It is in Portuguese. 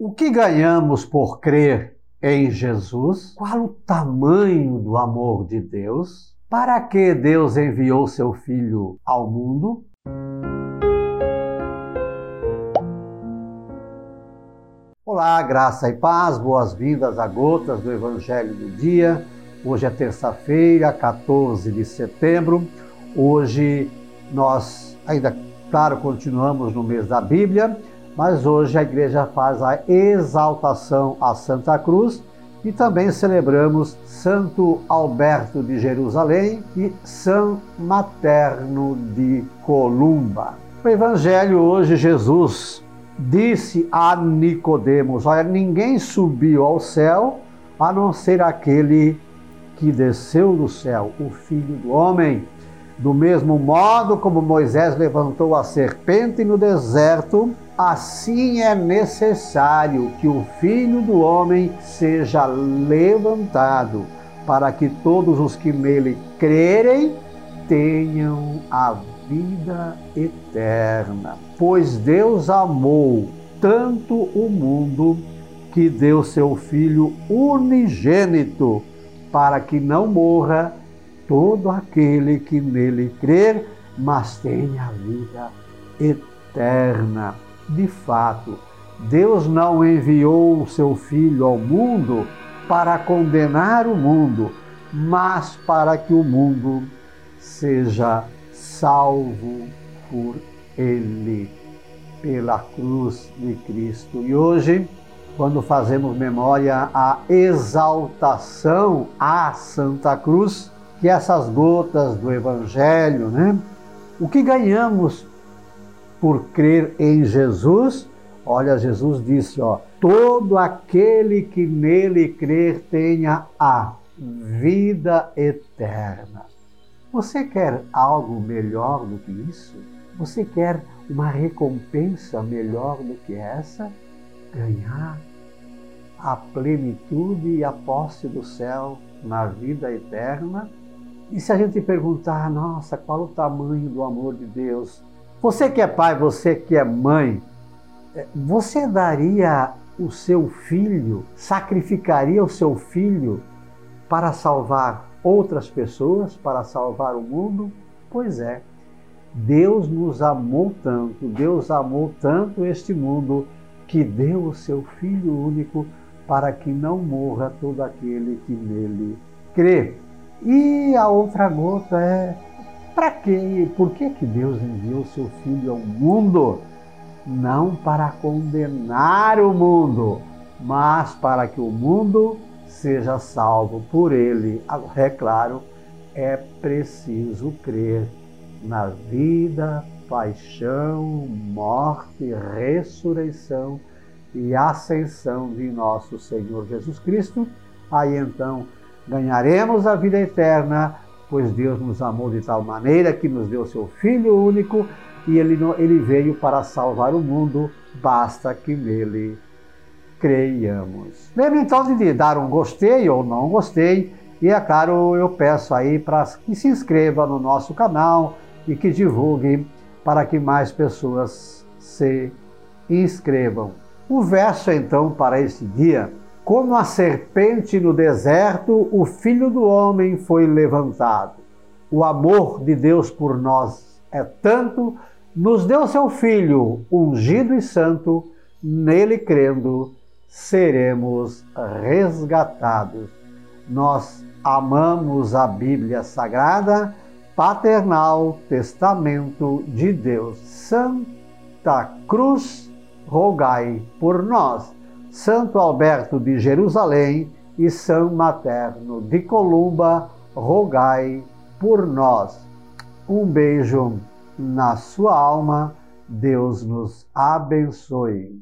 O que ganhamos por crer em Jesus? Qual o tamanho do amor de Deus? Para que Deus enviou seu Filho ao mundo? Olá, graça e paz, boas-vindas a gotas do Evangelho do Dia. Hoje é terça-feira, 14 de setembro. Hoje nós ainda, claro, continuamos no mês da Bíblia, mas hoje a igreja faz a exaltação a Santa Cruz e também celebramos Santo Alberto de Jerusalém e São Materno de Columba. No Evangelho hoje Jesus disse a Nicodemos: Olha, ninguém subiu ao céu a não ser aquele que desceu do céu, o Filho do Homem. Do mesmo modo como Moisés levantou a serpente no deserto, assim é necessário que o Filho do Homem seja levantado, para que todos os que nele crerem tenham a vida eterna. Pois Deus amou tanto o mundo que deu seu Filho unigênito, para que não morra todo aquele que nele crer, mas tenha a vida eterna. De fato, Deus não enviou o seu Filho ao mundo para condenar o mundo, mas para que o mundo seja salvo por Ele, pela cruz de Cristo. E hoje, quando fazemos memória à exaltação à Santa Cruz, que essas gotas do Evangelho, né? O que ganhamos por crer em Jesus? Olha, Jesus disse, ó, todo aquele que nele crer tenha a vida eterna. Você quer algo melhor do que isso? Você quer uma recompensa melhor do que essa? Ganhar a plenitude e a posse do céu na vida eterna? E se a gente perguntar, nossa, qual o tamanho do amor de Deus? Você que é pai, você que é mãe, é, você daria o seu filho, sacrificaria o seu filho para salvar outras pessoas, para salvar o mundo? Pois é. Deus nos amou tanto, Deus amou tanto este mundo que deu o seu Filho único para que não morra todo aquele que nele crê. E a outra gota é para quê? Por que, que Deus enviou seu Filho ao mundo? Não para condenar o mundo, mas para que o mundo seja salvo por ele. Agora, é claro, é preciso crer na vida, paixão, morte, ressurreição e ascensão de nosso Senhor Jesus Cristo. Aí então ganharemos a vida eterna, pois Deus nos amou de tal maneira que nos deu seu Filho único e ele, ele veio para salvar o mundo, basta que nele creiamos. Lembre então de dar um gostei ou não gostei, e é claro, eu peço aí para que se inscreva no nosso canal e que divulgue para que mais pessoas se inscrevam. O verso então para este dia como a serpente no deserto, o Filho do Homem foi levantado. O amor de Deus por nós é tanto, nos deu seu Filho, ungido e santo, nele crendo, seremos resgatados. Nós amamos a Bíblia Sagrada, paternal testamento de Deus. Santa Cruz, rogai por nós. Santo Alberto de Jerusalém e São Materno de Columba, rogai por nós. Um beijo na sua alma, Deus nos abençoe.